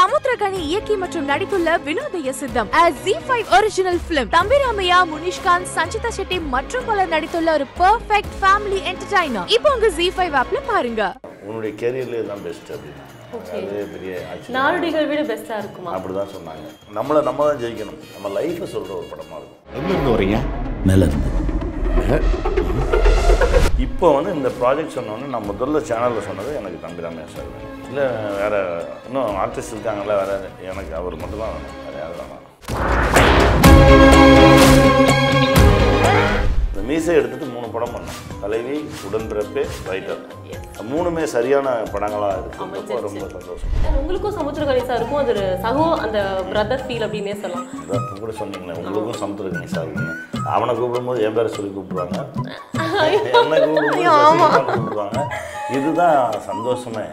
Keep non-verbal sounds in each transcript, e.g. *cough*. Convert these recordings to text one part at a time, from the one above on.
சமுத்திரகனி இயக்கி மற்றும் நடித்துள்ள Vinodhaya Sitham Zee five original film Thambi Ramaiah Munishkanth Sanchita Shetty மற்றும் பலர் நடித்துள்ள ஒரு பெர்ஃபெக்ட் ஃபேமிலி என்டர்டைனர் இப்போ உங்க ஜி ஃபைவ் ஆப்ல பாருங்க. உன்னுடைய கேரியர்லேயே தான் பெஸ்ட் ஆச்சரியம் நாடுகள் விட பெஸ்டா இருக்குமா? அப்படி தான் சொன்னாங்க. நம்மளை நம்ம தான் ஜெயிக்கணும். நம்ம லைஃப்பை சொல்கிற ஒரு படமாக இருக்கும். எங்க இருந்து வரீங்க மேல இருந்து இப்போ வந்து இந்த ப்ராஜெக்ட் சொன்னோன்னே நான் முதல்ல சேனலில் சொன்னது எனக்கு தம்பிராமையா சார் வேணும் இல்லை வேறு இன்னும் ஆர்டிஸ்ட் இருக்காங்கல்ல வேறு எனக்கு அவர் மட்டும் தான் வேணும். வேறு யாரும் வேணாம் இந்த மீசை எடுத்துட்டு மூணு படம் பண்ணோம் தலைவி உடன்பிறப்பே ரைட்டர் மூணுமே சரியான படங்களாக இருக்கிறப்போ ரொம்ப சந்தோஷம். உங்களுக்கும் சமுத்திரகனி சாருக்கும் அது சகோ அந்த பிரதர் ஃபீல் அப்படின்னே சொல்லலாம். கூட சொன்னீங்களே உங்களுக்கும் சமுத்திரக்கணி சார் அவனை கூப்பிடும்போது என் பேரை சொல்லி கூப்பிடுவாங்க. என்ன கூப்பிடும்போது கூப்பிடுவாங்க. இதுதான் சந்தோஷமே.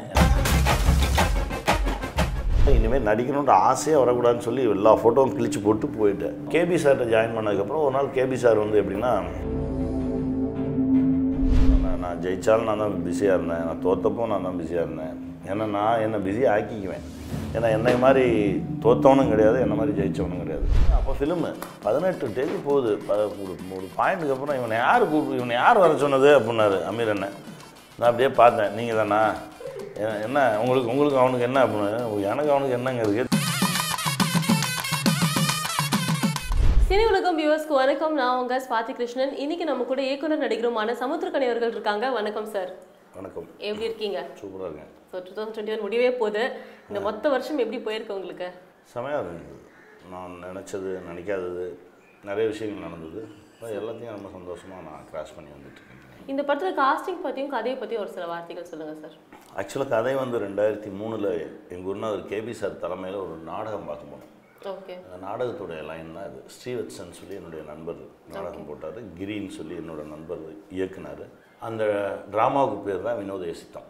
இனிமேல் நடிக்கணுன்ற ஆசையே வரக்கூடாதுன்னு சொல்லி எல்லா ஃபோட்டோவும் கிழிச்சு போட்டு போயிட்டேன். கேபி சார்கிட்ட ஜாயின் பண்ணதுக்கப்புறம் ஒரு நாள் கேபி சார் வந்து எப்படின்னா நான் நான் ஜெயிச்சாலும் நான் தான் பிஸியாக இருந்தேன். நான் தோத்தப்போ நான் தான் பிஸியாக இருந்தேன். ஏன்னா நான் என்னை பிஸியாக ஆக்கிக்குவேன். ஏன்னா என்னை மாதிரி தோத்தவனும் கிடையாது என்ன மாதிரி ஜெயிச்சவனும் கிடையாது. அப்போ ஃபிலிமு பதினெட்டு டேக்கு போகுது. ஒரு பாயிண்ட்டுக்கு அப்புறம் இவனை யார் கூப்பிடு இவனை யார் வர சொன்னது அப்படின்னாரு அமீர் அண்ணன். நான் அப்படியே பார்த்தேன் நீங்கள் தானா? என்ன- என்ன உங்களுக்கு உங்களுக்கு அவனுக்கு என்ன அப்படின்னு எனக்கு அவனுக்கு என்னங்க இருக்குது சினி உலகம் வியூவர்ஸ்க்கு வணக்கம். நான் உங்க ஸ்வாதி கிருஷ்ணன். இன்னைக்கு நம்ம கூட இயக்குனர் நடிகருமான சமுத்திரகனி அவர்கள் இருக்காங்க. வணக்கம் சார் வணக்கம். எப்படி இருக்கீங்க? சூப்பராக இருக்கேன். So two thousand twenty one முடியவே போகுது. இந்த மொத்த வருஷம் எப்படி போயிருக்கு உங்களுக்கு? செமையாக இருந்தது நான் நினச்சது நினைக்காதது நிறைய விஷயங்கள் நடந்தது. எல்லாத்தையும் ரொம்ப சந்தோஷமாக நான் கிராஸ் பண்ணி வந்துட்டுருக்கேன் இந்த படத்துல காஸ்டிங் பத்தியும் கதையை பத்தியும் ஒரு சில வார்த்தைகள் சொல்லுங்க சார் ஆக்சுவலாக கதை வந்து ரெண்டாயிரத்தி மூணில் எங்கள் குருநாதர் கேபி சார் தலைமையில் ஒரு நாடகம் பார்க்க போனோம். ஓகே. அந்த நாடகத்துடைய லைன் தான் இது. ஸ்ரீவத்சன் சொல்லி என்னுடைய நண்பர் நாடகம் போட்டார். கிரின்னு சொல்லி என்னோட நண்பர் இயக்குனார். அந்த ட்ராமாவுக்கு பேர் தான் வினோதய சித்தம்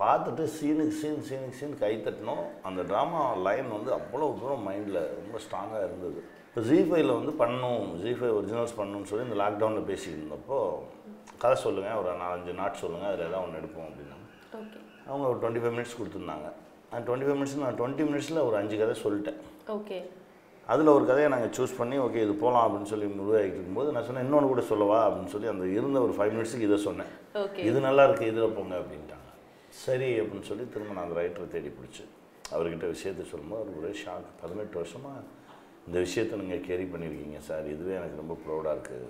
பார்த்துட்டு சீனுக்கு சீன் சீனுக்கு சீன் கை தட்டினோம். அந்த ட்ராமா லைன் வந்து அவ்வளோ தூரம் மைண்டில் ரொம்ப ஸ்ட்ராங்காக இருந்தது. இப்போ ஜி ஃபைவ்ல வந்து பண்ணணும் ஜி ஃபைவ் ஒரிஜினல்ஸ் பண்ணணும்னு சொல்லி இந்த லாக்டவுனில் பேசிட்டு இருந்தப்போ கதை சொல்லுங்கள் ஒரு நாலஞ்சு நாட் சொல்லுங்கள் அதில் ஏதாவது ஒன்று எடுப்போம் அப்படின்னா. அவங்க ஒரு டுவெண்ட்டி ஃபைவ் மினிட்ஸ் கொடுத்துருந்தாங்க. அந்த டுவெண்ட்டி ஃபைவ் மினிட்ஸ் நான் டுவெண்ட்டி மினிட்ஸில் ஒரு அஞ்சு கதை சொல்லிட்டேன். ஓகே அதில் ஒரு கதையை நாங்கள் சூஸ் பண்ணி ஓகே இது போகலாம் அப்படின்னு சொல்லி உருவாக்கிட்டு இருக்கும்போது நான் சொன்னேன் இன்னொன்று கூட சொல்லவா? அப்படின்னு சொல்லி அந்த இருந்த ஒரு ஃபைவ் மினிட்ஸுக்கு இதை சொன்னேன். இது நல்லா இருக்குது இதில் போங்க அப்படின்ட்டாங்க. சரி அப்படின்னு சொல்லி திரும்ப நான் அந்த ரைட்டரை தேடி பிடிச்சி. அவர்கிட்ட விஷயத்தை சொல்லும்போது அவர் ஒரே ஷாக் பதினெட்டு வருஷமாக இந்த விஷயத்தை நீங்கள் கேரி பண்ணியிருக்கீங்க சார். இதுவே எனக்கு ரொம்ப ப்ரௌடாக இருக்குது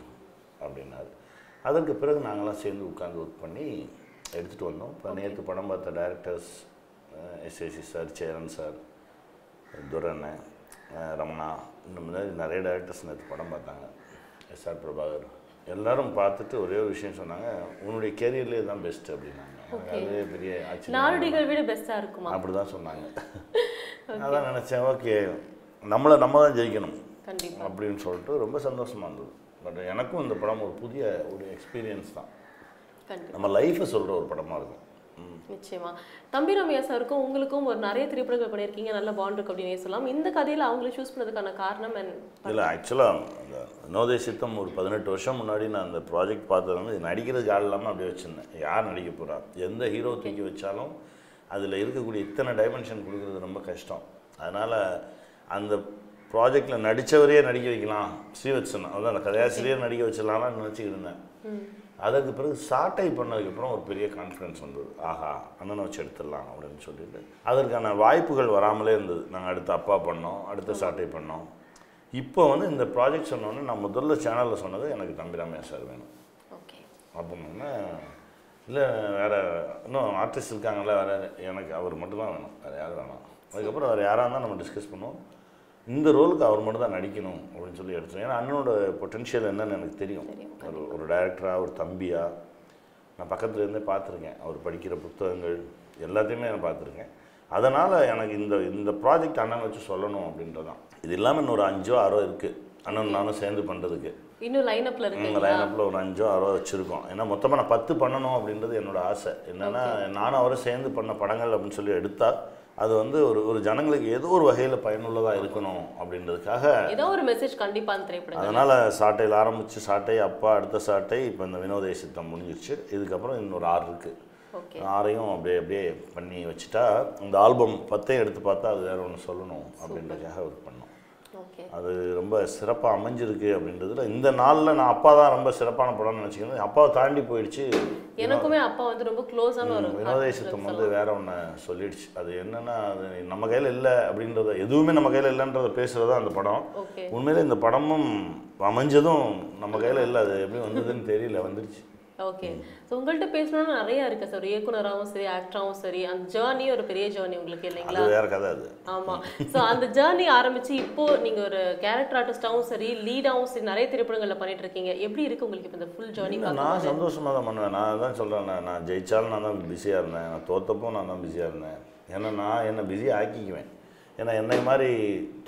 அப்படின்னாரு. அதற்கு பிறகு நாங்களாம் சேர்ந்து உட்காந்து ஒர்க் பண்ணி எடுத்துகிட்டு வந்தோம். இப்போ நேற்று படம் பார்த்த directors SAC sir Cheran sir அஹ் ரமணா இந்த மாதிரி நிறைய டேரக்டர்ஸ் நேற்று படம் பார்த்தாங்க. எஸ்ஆர் பிரபாகர் எல்லாரும் பார்த்துட்டு ஒரே ஒரு விஷயம் சொன்னாங்க உன்னுடைய கேரியர்லேயே தான் பெஸ்ட் அப்படின்னாங்க. அதுவே பெரிய நாடுகள் விட பெஸ்டா இருக்குமா? அப்படி தான் சொன்னாங்க அதான் நினச்சேன் ஓகே நம்மளை நம்ம தான் ஜெயிக்கணும் அப்படின்னு சொல்லிட்டு ரொம்ப சந்தோஷமாக இருந்தது. பட் எனக்கும் இந்த படம் ஒரு புதிய ஒரு எக்ஸ்பீரியன்ஸ் தான். நம்ம லைஃப்பை சொல்கிற ஒரு படமாக இருக்கும். நிச்சயமா. தம்பி ரம்யா சாருக்கும் உங்களுக்கும் ஒரு நிறைய திரைப்படங்கள் பண்ணியிருக்கீங்க நல்ல பாண்ட் இருக்கு அப்படின்னு சொல்லலாம். இந்த கதையில அவங்கள சூஸ் பண்ணதுக்கான காரணம் and இல்லை ஆக்சுவலாக அந்த வினோதய சித்தம் ஒரு பதினெட்டு வருஷம் முன்னாடி நான் அந்த ப்ராஜெக்ட் பார்த்தது வந்து இது நடிக்கிறதுக்கு ஆள் இல்லாமல் அப்படியே வச்சுருந்தேன். யார் நடிக்க போகிறா எந்த ஹீரோ தூக்கி வச்சாலும் அதில் இருக்கக்கூடிய இத்தனை டைமென்ஷன் கொடுக்குறது ரொம்ப கஷ்டம். அதனால் அந்த ப்ராஜெக்டில் நடித்தவரையே நடிக்க வைக்கலாம். ஸ்ரீவத்சன். அதான் அந்த கதையாசிரியர் நடிக்க வச்சிடலாம்னு நினச்சிக்கிட்டு இருந்தேன். அதற்கு பிறகு சாட்டை பண்ணதுக்கப்புறம் ஒரு பெரிய கான்ஃபிடன்ஸ் வந்தது. ஆஹா அண்ணனை வச்சு எடுத்துடலாம் அப்படின்னு சொல்லிட்டு. அதற்கான வாய்ப்புகள் வராமலே இருந்தது. நாங்கள் அடுத்து அப்பா பண்ணோம் அடுத்த சாட்டை பண்ணோம். இப்போ வந்து இந்த ப்ராஜெக்ட் சொன்னோன்னே நான் முதல்ல சேனலில் சொன்னது எனக்கு தம்பிராமையா சார் வேணும். ஓகே. அப்படின்னா இல்லை வேறு இன்னும் ஆர்டிஸ்ட் இருக்காங்கல்ல வேறு எனக்கு அவர் மட்டும் தான் வேணும். வேறு யாரும் வேணாம். அதுக்கப்புறம் வேறு யாராக இருந்தால் நம்ம டிஸ்கஸ் பண்ணுவோம். இந்த ரோலுக்கு அவர் மட்டும் தான் நடிக்கணும் அப்படின்னு சொல்லி எடுத்தோம் ஏன்னா அண்ணனோட பொட்டென்ஷியல் என்னன்னு எனக்கு தெரியும். ஒரு ஒரு டைரக்டராக ஒரு தம்பியாக நான் பக்கத்துல இருந்தே பார்த்துருக்கேன். அவர் படிக்கிற புத்தகங்கள் எல்லாத்தையுமே நான் பார்த்துருக்கேன். அதனால் எனக்கு இந்த இந்த ப்ராஜெக்ட் அண்ணன் வச்சு சொல்லணும் அப்படின்றதான் இது இல்லாமல் இன்னொரு அஞ்சோ ஆறோ இருக்குது அண்ணன் நானும் சேர்ந்து பண்ணுறதுக்கு இன்னும் லைன் அப்ல இந்த இருக்கு லைனப்பில் ஒரு அஞ்சோ ஆறோ வச்சுருக்கோம். ஏன்னா மொத்தமாக நான் பத்து பண்ணணும் அப்படின்றது என்னோட ஆசை. என்னென்னா நானும் அவரும் சேர்ந்து பண்ண படங்கள் அப்படின்னு சொல்லி எடுத்தால் அது வந்து ஒரு ஒரு ஜனங்களுக்கு ஏதோ ஒரு வகையில் பயனுள்ளதாக இருக்கணும் அப்படின்றதுக்காக ஏதோ ஒரு மெசேஜ் கண்டிப்பா அந்த திரைப்படம் அதனால் சாட்டையில் ஆரம்பித்து சாட்டை அப்பா அடுத்த சாட்டை இப்போ இந்த வினோதய சித்தம் முடிஞ்சிருச்சு. இதுக்கப்புறம் இன்னொரு ஆறு இருக்குது ஆறையும் அப்படியே அப்படியே பண்ணி வச்சுட்டா இந்த ஆல்பம் பத்தையும் எடுத்து பார்த்தா அது வேற ஒன்று சொல்லணும் அப்படின்றதுக்காக ஒர்க் பண்ணோம். அது ரொம்ப சிறப்பாக அமைஞ்சிருக்கு அப்படின்றதுல இந்த நாளில் நான் அப்பா தான் ரொம்ப சிறப்பான படம்னு நினச்சிக்கிறேன். அப்பாவை தாண்டி போயிடுச்சு. எனக்குமே அப்பா வந்து ரொம்ப க்ளோஸான ஒரு வினோதய சித்தம் வந்து வேற ஒன்று சொல்லிடுச்சு. அது என்னன்னா அது நம்ம கையில் இல்லை அப்படின்றத எதுவுமே நம்ம கையில் இல்லைன்றத பேசுகிறது அந்த படம். உண்மையிலே இந்த படமும் அமைஞ்சதும் நம்ம கையில் இல்லை. அது எப்படி வந்ததுன்னு தெரியல வந்துடுச்சு ஓகே. ஸோ உங்கள்கிட்ட பேசணும்னு நிறைய இருக்கு சார் இயக்குனராகவும் சரி ஆக்டராகவும் சரி. அந்த ஜேர்னி ஒரு பெரிய ஜேர்னி உங்களுக்கு இல்லைங்களா? வேற கதை அது. ஆமா. ஸோ அந்த ஜேர்னி ஆரம்பிச்சு இப்போ நீங்க ஒரு கேரக்டர் ஆர்டிஸ்டாவும் சரி லீடாவும் சரி நிறைய திரைப்படங்கள்ல பண்ணிட்டு இருக்கீங்க. எப்படி இருக்கு உங்களுக்கு இப்போ இந்த ஃபுல் ஜேர்னி நான் சந்தோஷமாக தான் பண்ணுவேன். நான் தான் சொல்கிறேன் நான் நான் ஜெயிச்சாலும் நான் தான் பிஸியாக இருந்தேன். நான் தோத்தப்போ நான் தான் பிஸியாக இருந்தேன். ஏன்னா நான் என்னை பிஸியாக ஆக்கிக்குவேன். ஏன்னா என்னை மாதிரி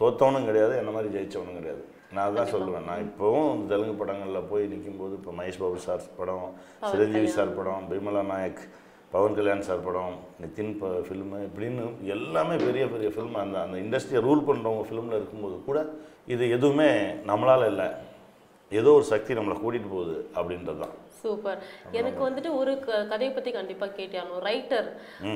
தோத்தவனும் கிடையாது என்ன மாதிரி ஜெயிச்சவனும் கிடையாது. நான் அதான் சொல்லுவேன். நான் இப்போவும் தெலுங்கு படங்களில் போய் நிக்கும்போது இப்போ மகேஷ் பாபு சார் படம் சிரஞ்சீவி சார் படம் பிமலா நாயக் பவன் கல்யாண் சார் படம் நிதின் ப ஃபில்மு இப்படின்னு எல்லாமே பெரிய பெரிய ஃபில்ம் அந்த அந்த இண்டஸ்ட்ரியை ரூல் பண்ணுறவங்க ஃபிலிமில் இருக்கும்போது கூட இது எதுவுமே நம்மளால் இல்லை. ஏதோ ஒரு சக்தி நம்மளை கூட்டிகிட்டு போகுது அப்படின்றது தான் சூப்பர். எனக்கு வந்துட்டு ஒரு கதையை பத்தி கண்டிப்பா கேட்டியானோ ரைட்டர்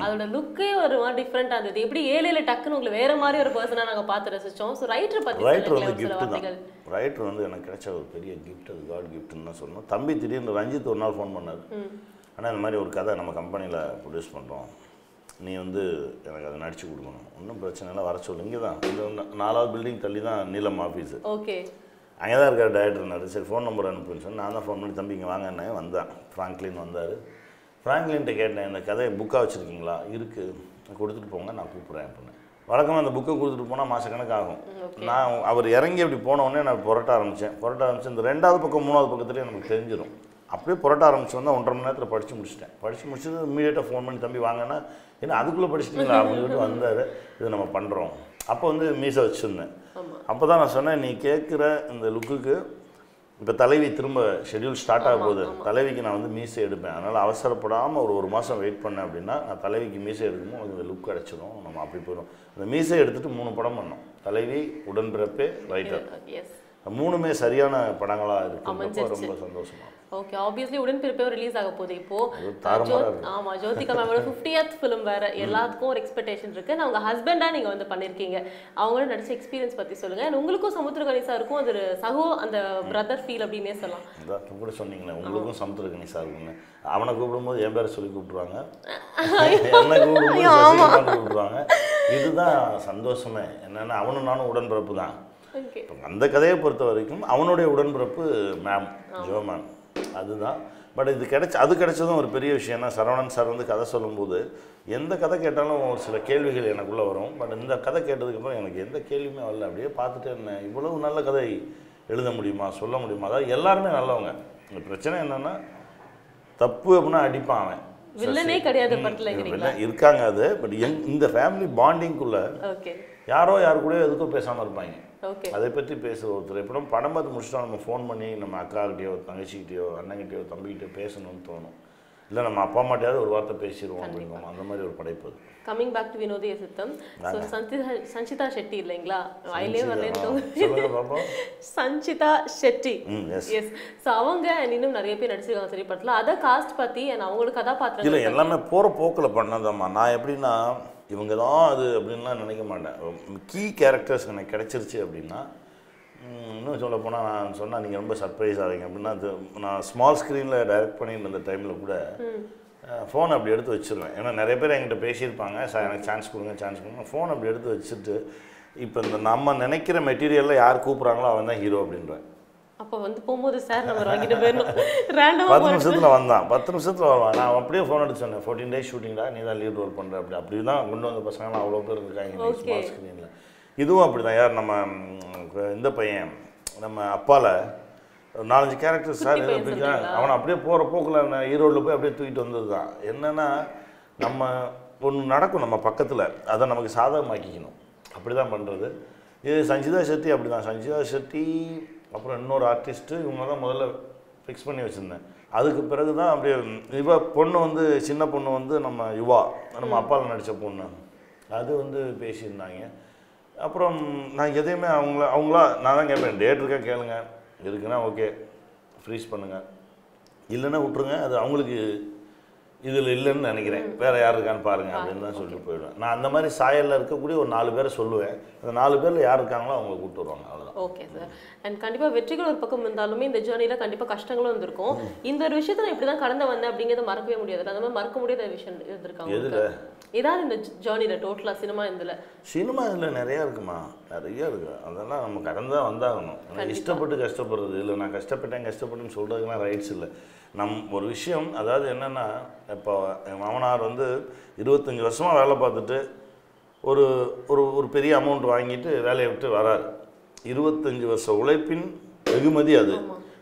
அதோட லுக்கே ஒரு மாதிரி டிஃப்ரெண்டா இருந்தது. எப்படி ஏழையில டக்குன்னு உங்களுக்கு வேற மாதிரி ஒரு பர்சனா நாங்க பார்த்து ரசிச்சோம். ஸோ ரைட்டர் பத்தி ரைட்டர் வந்து கிஃப்ட் தான். ரைட்டர் வந்து எனக்கு கிடைச்ச ஒரு பெரிய கிஃப்ட் அது காட் கிஃப்ட்னு தான் சொல்லணும். தம்பி திடீர்னு ரஞ்சித் ஒரு நாள் ஃபோன் பண்ணார். ஆனால் இந்த மாதிரி ஒரு கதை நம்ம கம்பெனியில் ப்ரொடியூஸ் பண்ணுறோம் நீ வந்து எனக்கு அதை நடிச்சு கொடுக்கணும். ஒன்றும் பிரச்சனை இல்லை. வர சொல்லு. இங்கே தான் இந்த நா- நாலாவது பில்டிங் தள்ளி தான் நீலம் ஆஃபீஸு ஓகே அங்கே தான் இருக்கார் டேரக்டர்னாரு சரி ஃபோன் நம்பர் அனுப்புன்னு சொன்னேன். நான் தான் ஃபோன் பண்ணி தம்பி இங்கே வாங்கன்னே வந்தேன். ஃப்ராங்க்லின் வந்தார். ஃப்ராங்க்லின்ட்ட கேட்டேன் இந்த கதையை புக்காக வச்சுருக்கீங்களா? இருக்குது கொடுத்துட்டு போங்க நான் கூப்பிட்றேன் அப்படின்னு வழக்கமாக அந்த புக்கை கொடுத்துட்டு போனால் மாதக்கணக்கு ஆகும். நான் அவர் இறங்கி அப்படி போன உடனே நான் புரட்ட ஆரம்பித்தேன் புரட்ட ஆரம்பிச்சு இந்த ரெண்டாவது பக்கம் மூணாவது பக்கத்துலேயே நமக்கு தெரிஞ்சிடும் அப்படியே புரட்ட ஆரம்பிச்சு வந்தால் ஒன்றரை மணி நேரத்தில் படித்து முடிச்சிட்டேன். படித்து முடிச்சது இமீடியட்டாக ஃபோன் பண்ணி தம்பி வாங்கன்னா என்ன அதுக்குள்ளே படிச்சிட்டீங்களா? அப்படின்னு சொல்லிட்டு வந்தார். இது நம்ம பண்ணுறோம் அப்போ வந்து மீசை வச்சுருந்தேன். அப்போ தான் நான் சொன்னேன் நீ கேட்குற இந்த லுக்குக்கு இப்போ தலைவி திரும்ப ஷெட்யூல் ஸ்டார்ட் ஆக போகுது. தலைவிக்கு நான் வந்து மீசை எடுப்பேன். அதனால் அவசரப்படாமல் ஒரு ஒரு மாதம் வெயிட் பண்ணேன் அப்படின்னா நான் தலைவிக்கு மீசை எடுக்கும்போது உனக்கு இந்த லுக் கிடச்சிரும். நம்ம அப்படி போயிடும் அந்த மீசை எடுத்துகிட்டு மூணு படம் பண்ணோம். தலைவி உடன்பிறப்பே ரைட்டர் எஸ் மூணுமே சரியான படங்களாக அமைஞ்சிருச்சு. ரொம்ப சந்தோஷமா. ஓகே ஆப்வியஸ்லி உடன்பிறப்பே ரிலீஸ் ஆக போகுது. இப்போ இருக்கு. ஆமா ஜோதிகா மேமோட ஃபிஃப்டியத் ஃபிலிம் வேற. எல்லாத்துக்கும் ஒரு எக்ஸ்பெக்டேஷன் இருக்கு. நான் உங்க ஹஸ்பண்டா நீங்க வந்து பண்ணிருக்கீங்க. அவங்களோட நடிச்ச எக்ஸ்பீரியன்ஸ் பத்தி சொல்லுங்க. உங்களுக்கும் சமுத்திரகணி சாருக்கும் அது சகோ அந்த பிரதர் ஃபீல் அப்படின்னே சொல்லலாம். கூட சொன்னீங்களே உங்களுக்கும் சமுத்திரக்கணி சார் இருக்குங்க அவனை கூப்பிடும்போது என் பேரை சொல்லி கூப்பிடுவாங்க *laughs* என்னை கூப்பிடும்போது கூப்பிடுவாங்க இதுதான் சந்தோஷமே. என்னன்னா அவனும் நானும் உடன்பிறப்பு தான் அந்த கதையை பொறுத்த வரைக்கும் அவனுடைய உடன்பிறப்பு மேம் ஜோ மேம் அதுதான். பட் இது கிடைச்ச அது கிடைச்சதும் ஒரு பெரிய விஷயம் தான். சரவணன் சார் வந்து கதை சொல்லும்போது எந்த கதை கேட்டாலும் ஒரு சில கேள்விகள் எனக்குள்ளே வரும். பட் இந்த கதை கேட்டதுக்கப்புறம் எனக்கு எந்த கேள்வியுமே வரல. அப்படியே பார்த்துட்டே இருந்தேன். இவ்வளவு நல்ல கதை எழுத முடியுமா சொல்ல முடியுமா? அதாவது எல்லாருமே நல்லவங்க. இந்த பிரச்சனை என்னன்னா தப்பு அப்படின்னா அடிப்பான் அவன். வில்லனே கிடையாது இருக்காங்க அது. பட் இந்த ஃபேமிலி பாண்டிங்குள்ளே ஓகே யாரோ யாரு கூடயோ எதுக்கும் பேசாமல் இருப்பாங்க. ஓகே அதை பற்றி பேசுகிற ஒரு திரைப்படம். படம் பார்த்து முடிச்சுட்டா நம்ம ஃபோன் பண்ணி நம்ம அக்காக்கிட்டேயோ தங்கச்சிக்கிட்டேயோ அண்ணங்கிட்டேயோ தம்பிக்கிட்டேயோ பேசணும்னு தோணும். இல்லை நம்ம அப்பா அம்மாட்டையாவது ஒரு வார்த்தை பேசிடுவோம் அப்படிங்கும் அந்த மாதிரி ஒரு படைப்பு கமிங் பேக் டு வினோதய சித்தம். ஸோ சஞ்சிதா சஞ்சிதா ஷெட்டி இல்லைங்களா? வாயிலே வரல சஞ்சிதா ஷெட்டி. எஸ் ஸோ அவங்க இன்னும் நிறைய பேர் நடிச்சிருக்காங்க சரி படத்துல அதை காஸ்ட் பத்தி and அவங்களோட இல்லை கதாபாத்திரம் எல்லாமே போகிற போக்கில் பண்ணதாம்மா. நான் எப்படின்னா இவங்க தான் அது அப்படின்லாம் நினைக்க மாட்டேன். கீ கேரக்டர்ஸ் எனக்கு கிடைச்சிருச்சு அப்படின்னா இன்னும் சொல்ல போனால் நான் சொன்னால் நீங்கள் ரொம்ப சர்ப்ரைஸ் ஆவீங்க அப்படின்னா அது நான் ஸ்மால் ஸ்க்ரீனில் டைரக்ட் பண்ணிட்டு இருந்த டைமில் கூட ஃபோன் அப்படி எடுத்து வச்சிருவேன். ஏன்னா நிறைய பேர் என்கிட்ட பேசியிருப்பாங்க. சார் எனக்கு சான்ஸ் கொடுங்க சான்ஸ் கொடுங்க. ஃபோன் அப்படி எடுத்து வச்சுட்டு இப்போ இந்த நம்ம நினைக்கிற மெட்டீரியலில் யார் கூப்பிட்றாங்களோ அவன் தான் ஹீரோ அப்படின்றேன் அப்போ வந்து போகும்போது சார் நம்ம வாங்கிட்டு போயிடணும். *laughs* ரேண்டமா பத்து நிமிஷத்தில் வந்தான். பத்து நிமிஷத்தில் வருவான். நான் அப்படியே ஃபோன் எடுத்து சொன்னேன். ஃபோர்டீன் டேஸ் ஷூட்டிங்டா நீ தான் லீட் ரோல் பண்ணுற அப்படி அப்படி தான் கொண்டு வந்த பசங்களாம் அவ்வளோ பேர் இருக்காங்க. ஸ்மால் ஸ்க்ரீனில் இதுவும் அப்படி தான் யார் நம்ம இந்த பையன் நம்ம அப்பால நாலஞ்சு கேரக்டர் சார் சொல்றீங்களா? அவனை அப்படியே போகிற போக்கில் ஈரோடில் போய் அப்படியே தூக்கிட்டு வந்தது தான் என்னென்னா நம்ம ஒன்று நடக்கும் நம்ம பக்கத்தில். அதை நமக்கு சாதகமாக்கிக்கணும். அப்படி தான் பண்ணுறது இது சஞ்சிதா ஷெட்டி அப்படி தான் சஞ்சிதா ஷெட்டி அப்புறம் இன்னொரு ஆர்டிஸ்ட்டு இவங்க தான் முதல்ல ஃபிக்ஸ் பண்ணி வச்சுருந்தேன். அதுக்கு பிறகு தான் அப்படியே இவ பொண்ணு வந்து சின்ன பொண்ணு வந்து நம்ம யுவா நம்ம அப்பாவில் நடித்த பொண்ணு. அது வந்து பேசியிருந்தாங்க. அப்புறம் நான் எதையுமே அவங்கள அவங்களா நான் தான் கேட்பேன் டேட் இருக்கா? கேளுங்க. இருக்குன்னா ஓகே ஃப்ரீஸ் பண்ணுங்கள் இல்லைன்னா விட்ருங்க அது அவங்களுக்கு இதில் இல்லைன்னு நினைக்கிறேன். வேற யார் இருக்கான்னு பாருங்க அப்படின்னு தான் சொல்லிட்டு போயிடுவேன். நான் அந்த மாதிரி சாயலில் இருக்கக்கூடிய ஒரு நாலு பேரை சொல்லுவேன். அந்த நாலு பேரில் யார் இருக்காங்களோ அவங்க கூப்பிட்டு வருவாங்க அவ்வளோதான் ஓகே சார் அண்ட் கண்டிப்பா வெற்றிகள் ஒரு பக்கம் இருந்தாலுமே இந்த ஜேர்னில கண்டிப்பா கஷ்டங்களும் இருந்திருக்கும் இந்த ஒரு விஷயத்தை நான் இப்படி தான் கடந்து வந்தேன் அப்படிங்கிறத மறக்கவே முடியாது. அந்த மாதிரி மறக்க முடியாத விஷயம் இருந்திருக்காங்க எதுல? ஏதாவது இந்த ஜேர்னில டோட்டலா சினிமா இதுல? சினிமா இதில் நிறையா இருக்குமா? நிறைய இருக்கு. அதெல்லாம் நம்ம கடந்து தான் வந்தாகணும் இஷ்டப்பட்டு கஷ்டப்படுறது இல்லை. நான் கஷ்டப்பட்டேன் கஷ்டப்பட்டேன்னு சொல்கிறதுக்குலாம் ரைட்ஸ் இல்லை. நம் ஒரு விஷயம் அதாவது என்னென்னா இப்போ என் மாமனார் வந்து இருபத்தஞ்சி வருஷமாக வேலை பார்த்துட்டு ஒரு ஒரு ஒரு பெரிய அமௌண்ட் வாங்கிட்டு வேலையை விட்டு வராரு. இருபத்தஞ்சி வருஷ உழைப்பின் வெகுமதி அது.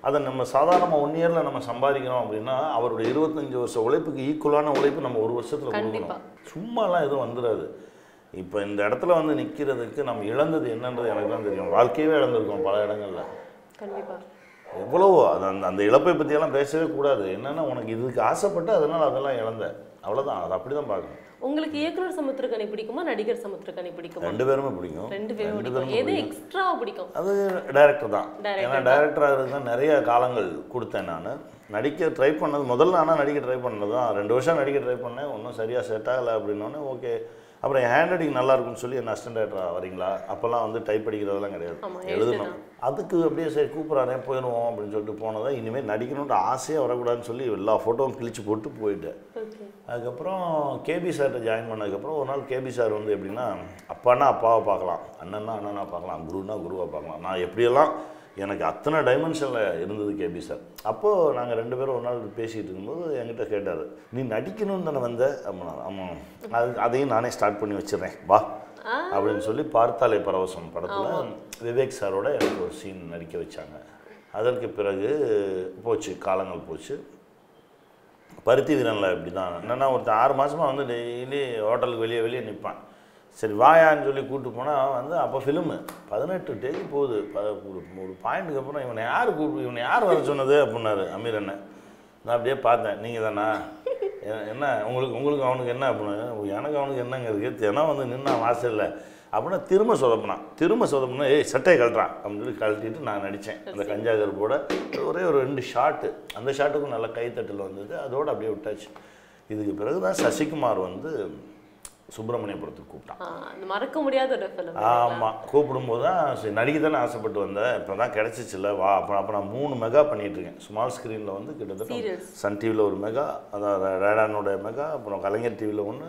அதை நம்ம சாதாரணமாக ஒன் இயரில் நம்ம சம்பாதிக்கிறோம் அப்படின்னா அவருடைய இருபத்தஞ்சி வருஷ உழைப்புக்கு ஈக்குவலான உழைப்பு நம்ம ஒரு வருஷத்தில். கொடுக்கணும். சும்மாலாம் எதுவும் வந்துடாது இப்போ இந்த இடத்துல வந்து நிற்கிறதுக்கு நம்ம இழந்தது என்னன்றது எனக்கு தான் தெரியும். வாழ்க்கையவே இழந்திருக்கோம் பல இடங்கள்ல. கண்டிப்பா. எவ்வளவோ அது அந்த அந்த இழப்பை பற்றியெல்லாம் பேசவே கூடாது. என்னன்னா உனக்கு இதுக்கு ஆசைப்பட்டு அதனால் அதெல்லாம் இழந்த. அவ்வளோதான் அது அப்படி தான் பார்க்கணும். உங்களுக்கு இயக்குனர் சமுத்திரக்கனி பிடிக்குமா நடிகர் சமுத்திரக்கனி பிடிக்குமா? ரெண்டு பேருமே பிடிக்கும். ரெண்டு பேரும் பிடிக்கும். எது எக்ஸ்ட்ரா பிடிக்கும்? அது டைரக்டர் தான். ஏன்னா டைரக்டராக இருந்தால் நிறைய காலங்கள் கொடுத்தேன் நான். நடிக்க ட்ரை பண்ணது முதல்ல ஆனால் நடிக்க ட்ரை பண்ணது தான் ரெண்டு வருஷம் நடிக்க ட்ரை பண்ணேன். ஒன்றும் சரியாக செட் ஆகலை அப்படின்னோடனே ஓகே அப்புறம் என் ஹேண்ட் ரைட்டிங் நல்லா இருக்கும்னு சொல்லி என்ன அசிஸ்டன்ட் டைரக்டராக வரீங்களா? அப்போல்லாம் வந்து டைப் அடிக்கிறதெல்லாம் கிடையாது. எழுதணும். அதுக்கு அப்படியே சரி கூப்பிட்றானே போயிடுவோம் அப்படின்னு சொல்லிட்டு போனதா இனிமேல் நடிக்கணுன்ற ஆசையாக வரக்கூடாதுன்னு சொல்லி எல்லா ஃபோட்டோவும் கிழிச்சு போட்டு போயிட்டேன். அதுக்கப்புறம் கேபி சார்கிட்ட ஜாயின் பண்ணதுக்கப்புறம் ஒரு நாள் கேபி சார் வந்து எப்படின்னா அப்பான்னா அப்பாவை பார்க்கலாம் அண்ணன்னா அண்ணனா பார்க்கலாம் குருன்னா குருவை பார்க்கலாம். நான் எப்படியெல்லாம் எனக்கு அத்தனை டைமென்ஷனில் இருந்தது கேபி சார். அப்போது நாங்கள் ரெண்டு பேரும் ஒரு நாள் பேசிகிட்டு இருக்கும்போது என்கிட்ட கேட்டார் நீ நடிக்கணும்னு தானே வந்த? அப்படின்னா ஆமாம் அது அதையும் நானே ஸ்டார்ட் பண்ணி வச்சிடுறேன். வா. அப்படின்னு சொல்லி பார்த்தாலே பரவசம் படத்தில் விவேக் சாரோட எனக்கு ஒரு சீன் நடிக்க வச்சாங்க. அதற்கு பிறகு போச்சு காலங்கள் போச்சு. பருத்தி வீரனில் இப்படி தான் என்னென்னா ஒருத்தன் ஆறு மாதமாக வந்து டெய்லி ஹோட்டலுக்கு வெளியே வெளியே நிற்பான் சரி வாயான்னு சொல்லி கூப்பிட்டு போனால் வந்து அப்போ ஃபிலிமு பதினெட்டு டேக்கு போகுது. ப ஒரு ஒரு பாயிண்ட்டுக்கு அப்புறம் இவனை யார் கூப்பிட்டு இவனை யார் வர சொன்னது அப்படின்னாரு அமீர் அண்ணன். நான் அப்படியே பார்த்தேன். நீங்கள் தானா? என்ன உங்களுக்கு உங்களுக்கு அவனுக்கு என்ன அப்படின்னு எனக்கு அவனுக்கு என்னங்க இருக்குது ஏன்னா வந்து நின்னா வாசல்ல அப்படின்னா திரும்ப சொதப்பினான். திரும்ப சொதப்புனா ஏய் சட்டையை கழட்டுறான். அப்படின்னு சொல்லி கழட்டிட்டு நான் நடித்தேன். அந்த கஞ்சா கருப்போட ஒரே ஒரு ரெண்டு ஷாட்டு அந்த ஷாட்டுக்கும் நல்ல கைத்தட்டல் வந்தது. அதோடு அப்படியே விட்டாச்சு. இதுக்கு பிறகு தான் சசிகுமார் வந்து சுப்பிரமணியபுரத்துக்கு கூப்பிட்டான். அந்த மறக்க முடியாத ஒரு ஃபிலிம் ஆமாம் கூப்பிடும்போது தான் சரி நடிக்க தானே ஆசைப்பட்டு வந்தேன் இப்போ தான் கிடச்சிச்சில்ல வா அப்புறம் அப்போ நான் மூணு மெகா பண்ணிட்டு இருக்கேன் ஸ்மால் ஸ்க்ரீனில் வந்து கிட்டத்தட்ட. சன் டிவியில் ஒரு மெகா அதான் ரேடானோட மெகா அப்புறம் கலைஞர் டிவியில் ஒன்று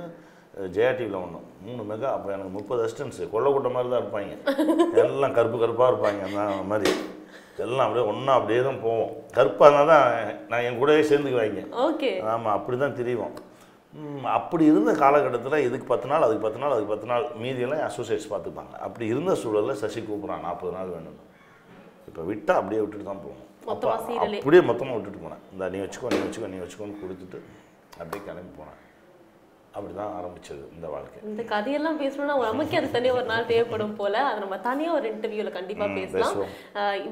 ஜெயா டிவியில் ஒன்று மூணு மெகா அப்போ எனக்கு முப்பது அசிஸ்டன்ஸு கொள்ள கூட்ட மாதிரி தான் இருப்பாங்க. *laughs* எல்லாம் கருப்பு கருப்பாக இருப்பாங்க அந்த மாதிரி. எல்லாம் அப்படியே ஒன்றா அப்படியே தான் போவோம். கருப்பாக இருந்தால் தான் நான் என் கூடவே சேர்ந்துக்குவாங்க. ஓகே ஆமாம் அப்படி தான் தெரியும் அப்படி இருந்த காலகட்டத்தில் இதுக்கு பத்து நாள் அதுக்கு பத்து நாள் அதுக்கு பத்து நாள் மீதியெல்லாம் அசோசியேட்ஸ் பார்த்துப்பாங்க. அப்படி இருந்த சூழலில் சசி கூப்பிட்றான் நாற்பது நாள் வேணும் இப்போ விட்டால் அப்படியே விட்டுட்டு தான் போகணும். அப்போ. அப்படியே மொத்தமாக விட்டுட்டு போனேன். இந்த நீ வச்சுக்கோ நீ வச்சுக்கோ நீ வச்சுக்கோன்னு கொடுத்துட்டு அப்படியே கிளம்பி போனேன். அப்படி தான் ஆரம்பிச்சது இந்த வாழ்க்கை. இந்த கதையெல்லாம் பேசணும்னா நமக்கே அது தனியா ஒரு நாள் தேவைப்படும் போல. அதை நம்ம தனியா ஒரு இன்டர்வியூல கண்டிப்பா பேசலாம்.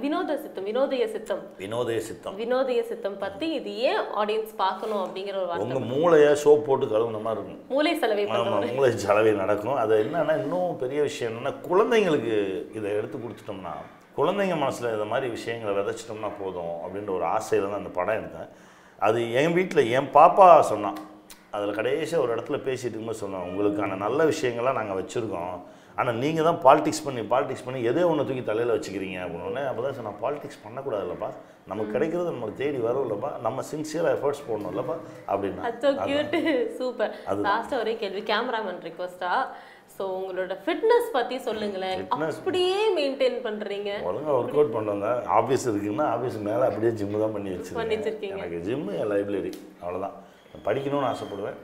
வினோத சித்தம் வினோதய சித்தம். வினோதய சித்தம். வினோதய சித்தம் பத்தி இது ஏன் ஆடியன்ஸ் பார்க்கணும் அப்படிங்கிற ஒரு வார்த்தை உங்கள் மூளையை சோப் போட்டு கழுவுன மாதிரி இருக்கும். மூளை செலவை ஆமாம் மூளை செலவே நடக்கும். அது என்னன்னா இன்னும் பெரிய விஷயம் என்னன்னா குழந்தைங்களுக்கு இதை எடுத்து கொடுத்துட்டோம்னா குழந்தைங்க மனசில் இந்த மாதிரி விஷயங்களை விதைச்சிட்டோம்னா போதும் அப்படின்ற ஒரு ஆசையில் தான் அந்த படம் எடுத்தேன். அது என் வீட்டில் என் பாப்பா சொன்னான். அதில் கடைசியாக ஒரு இடத்துல பேசிட்டு இருக்கும்போது சொன்னோம் உங்களுக்கான நல்ல விஷயங்கள்லாம் நாங்கள் வச்சுருக்கோம். ஆனால் நீங்கள் தான் பாலிடிக்ஸ் பண்ணி பாலிடிக்ஸ் பண்ணி எதே ஒன்று தூக்கி தலையில் வச்சுக்கிறீங்க? அப்படின்னு அப்போ தான் சொன்னேன் பாலிடிக்ஸ் பண்ணக்கூடாதுல்லப்பா. நமக்கு கிடைக்கிறது நமக்கு தேடி வரும் இல்லைப்பா நம்ம சின்சியராக எஃபர்ட்ஸ் போடணும் இல்லைப்பா அப்படின்னா சூப்பர் லாஸ்ட் ஒரே கேள்வி. கேமராமேன் ரிக்வஸ்டா ஸோ உங்களோட ஃபிட்னஸ் பத்தி சொல்லுங்களேன். Fitness- அப்படியே மெயின்டைன் பண்றீங்க. ஒழுங்காக ஒர்க் அவுட் பண்ணுவாங்க ஆஃபீஸ் இருக்குன்னா ஆஃபீஸ் மேலே அப்படியே ஜிம்மு தான் பண்ணி பண்ணி வச்சிருக்கேன். வச்சிருக்கீங்க. எனக்கு ஜிம்மு என் லைப்ரரி அவ்வளோதான் படிக்கணும்னு ஆசைப்படுவேன்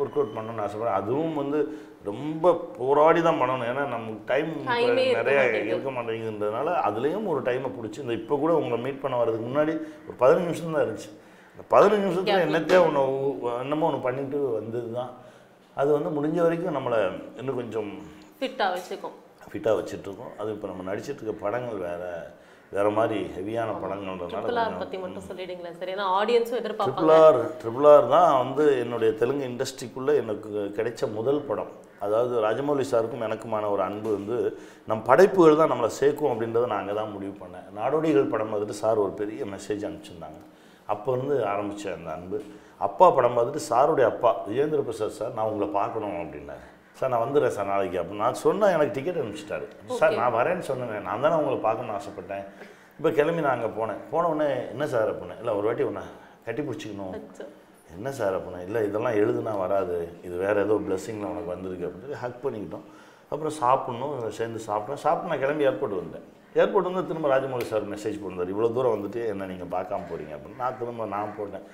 ஒர்க் அவுட் பண்ணணும்னு ஆசைப்படுவேன். அதுவும் வந்து ரொம்ப போராடி தான் பண்ணணும். ஏன்னா நமக்கு டைம் நிறைய. இருக்க மாட்டேங்குதுன்றதுனால அதுலேயும் ஒரு டைமை பிடிச்சி இந்த இப்போ கூட உங்களை மீட் பண்ண வரதுக்கு முன்னாடி ஒரு பதினஞ்சு நிமிஷம் தான் இருந்துச்சு. இந்த பதினஞ்சு நிமிஷத்தில் என்னத்தையோ ஒன்று என்னமோ ஒன்று பண்ணிட்டு வந்தது தான் அது வந்து முடிஞ்ச வரைக்கும் நம்மளை இன்னும் கொஞ்சம் ஃபிட்டா வச்சுக்கோம். ஃபிட்டாக வச்சிட்ருக்கோம் அது இப்போ நம்ம நடிச்சிட்டு இருக்க படங்கள் வேறு. வேறு மாதிரி ஹெவியான படங்கள்ன்றதுனால பத்தி மட்டும் சொல்லிடுங்களேன் சரி. ஏன்னா ஆடியன்ஸும் எதிர்பார்ப்பாங்க. ட்ரிபிள் ஆர் ட்ரிபிள் ஆர் தான் வந்து என்னுடைய தெலுங்கு இண்டஸ்ட்ரிக்குள்ளே எனக்கு கிடைச்ச முதல் படம். அதாவது ராஜமௌலி சாருக்கும் எனக்குமான ஒரு அன்பு வந்து நம் படைப்புகள் தான் நம்மளை சேர்க்கும் அப்படின்றத நான் அங்கே தான் முடிவு பண்ணேன். நாடோடிகள் படம் வந்துட்டு சார் ஒரு பெரிய மெசேஜ் அனுப்பிச்சிருந்தாங்க. அப்போ இருந்து ஆரம்பித்த அந்த அன்பு. அப்பா படம் பார்த்துட்டு சாருடைய அப்பா விஜேந்திர பிரசாத் சார் நான் உங்களை பார்க்கணும் அப்படின்னாரு. சார் நான் வந்துடுறேன் சார் நாளைக்கு. அப்படின்னு நான் சொன்னேன் எனக்கு டிக்கெட் அனுப்பிச்சிட்டாரு. சார் நான் வரேன்னு சொன்னேன் நான் தானே உங்களை பார்க்கணும்னு ஆசைப்பட்டேன். இப்போ கிளம்பி நான் அங்கே போனேன். போன உடனே என்ன சார்? அப்படின்னேன் இல்லை ஒரு வாட்டி ஒன்று கட்டி பிடிச்சிக்கணும். என்ன சார்? அப்படின்னா இல்லை இதெல்லாம் எழுதுனா வராது. இது வேறு ஏதோ பிளெஸ்ஸிங்கில் உனக்கு வந்திருக்கு. அப்படின்னு ஹக் பண்ணிக்கிட்டோம். அப்புறம் சாப்பிட்ணும். சேர்ந்து சாப்பிட்டோம். சாப்பிட்டு நான் கிளம்பி ஏர்போர்ட் வந்தேன். ஏர்போர்ட் வந்து திரும்ப ராஜமௌழி சார் மெசேஜ் பண்ணிருந்தார் இவ்வளோ தூரம் வந்துட்டு என்ன நீங்கள் பார்க்காம போகிறீங்க அப்படின்னு நான் திரும்ப நான் போட்டேன்.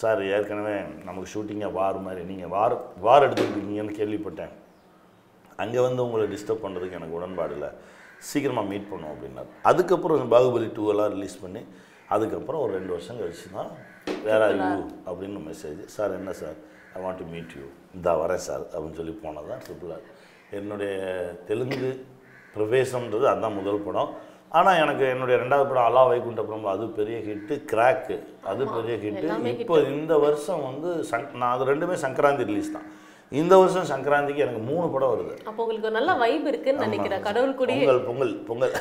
சார் ஏற்கனவே நமக்கு ஷூட்டிங்காக வார் மாதிரி நீங்கள் வார் வார் எடுத்துக்கிட்டீங்கன்னு கேள்விப்பட்டேன். அங்கே வந்து உங்களை டிஸ்டர்ப் பண்ணுறதுக்கு எனக்கு உடன்பாடு இல்லை. சீக்கிரமாக மீட் பண்ணுவோம் அப்படின்னார். அதுக்கப்புறம் பாகுபலி டூ எல்லாம் ரிலீஸ் பண்ணி அதுக்கப்புறம் ஒரு ரெண்டு வருஷம் கழிச்சு தான் வேற யூ அப்படின்னு மெசேஜ் சார் என்ன sir I want to meet you இந்தா வரேன் சார் அப்படின்னு சொல்லி போனது தான் ட்ரிபிள் ஆர் என்னுடைய தெலுங்கு பிரவேசம்ன்றது அதுதான் முதல் படம். ஆனால் எனக்கு என்னுடைய ரெண்டாவது படம் அலா வைகுண்டபுரம் அது பெரிய ஹிட்டு கிராக்கு அது பெரிய ஹிட்டு இப்போ இந்த வருஷம் வந்து சங் நான் அது ரெண்டுமே சங்கராந்தி ரிலீஸ் தான். இந்த வருஷம் சங்கராந்திக்கு எனக்கு மூணு படம் வருது. அப்போ உங்களுக்கு நல்ல வைப் இருக்குன்னு நினைக்கிறேன். கடவுள் கூடயே பொங்கல் பொங்கல் பொங்கல்.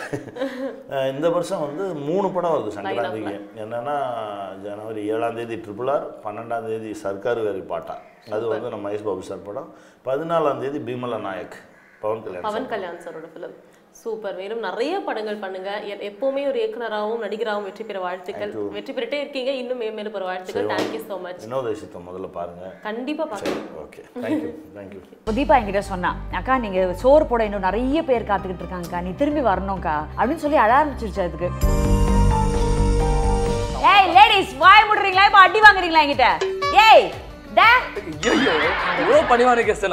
*laughs* இந்த வருஷம் வந்து மூணு படம் வருது சங்கராந்திக்கு. என்னன்னா ஜனவரி ஏழாம் தேதி ட்ரிபிள் ஆர் பன்னெண்டாம் தேதி சர்க்கார் வேறு பாட்டா. அது வந்து நம்ம மகேஷ் பாபு சார் படம். பதினாலாம் தேதி பீமலா நாயக் பவன் கல்யாண் பவன் கல்யாண் சாரோட ஃபிலிம் சூப்பர். மேலும் நிறைய படங்கள் பண்ணுங்க. எப்பவுமே ஒரு இயக்குனராகவும் நடிகராகவும் வெற்றி பெற வாழ்த்துக்கள். வெற்றி பெற்றே இருக்கீங்க. இன்னும் மேலும் பெற வாழ்த்துக்கள். தேங்க்யூ ஸோ மச் வினோதேசித்தை முதல்ல பாருங்க. கண்டிப்பா பார்க்கலாம் ஓகே. தேங்க்யூ தேங்க்யூ இப்போ தீபா என்கிட்ட சொன்னா அக்கா நீங்க சோறு போட இன்னும் நிறைய பேர் காத்துக்கிட்டு இருக்காங்கக்கா. நீ திரும்பி வரணும்க்கா. அப்படின்னு சொல்லி அழ ஆரம்பிச்சிருச்சு அதுக்கு. ஏய் லேடிஸ் வாய் முடுறீங்களா? இப்போ அடி வாங்குறீங்களா என்கிட்ட? ஏய் டே. ஐயோ எவ்வளோ பணிவான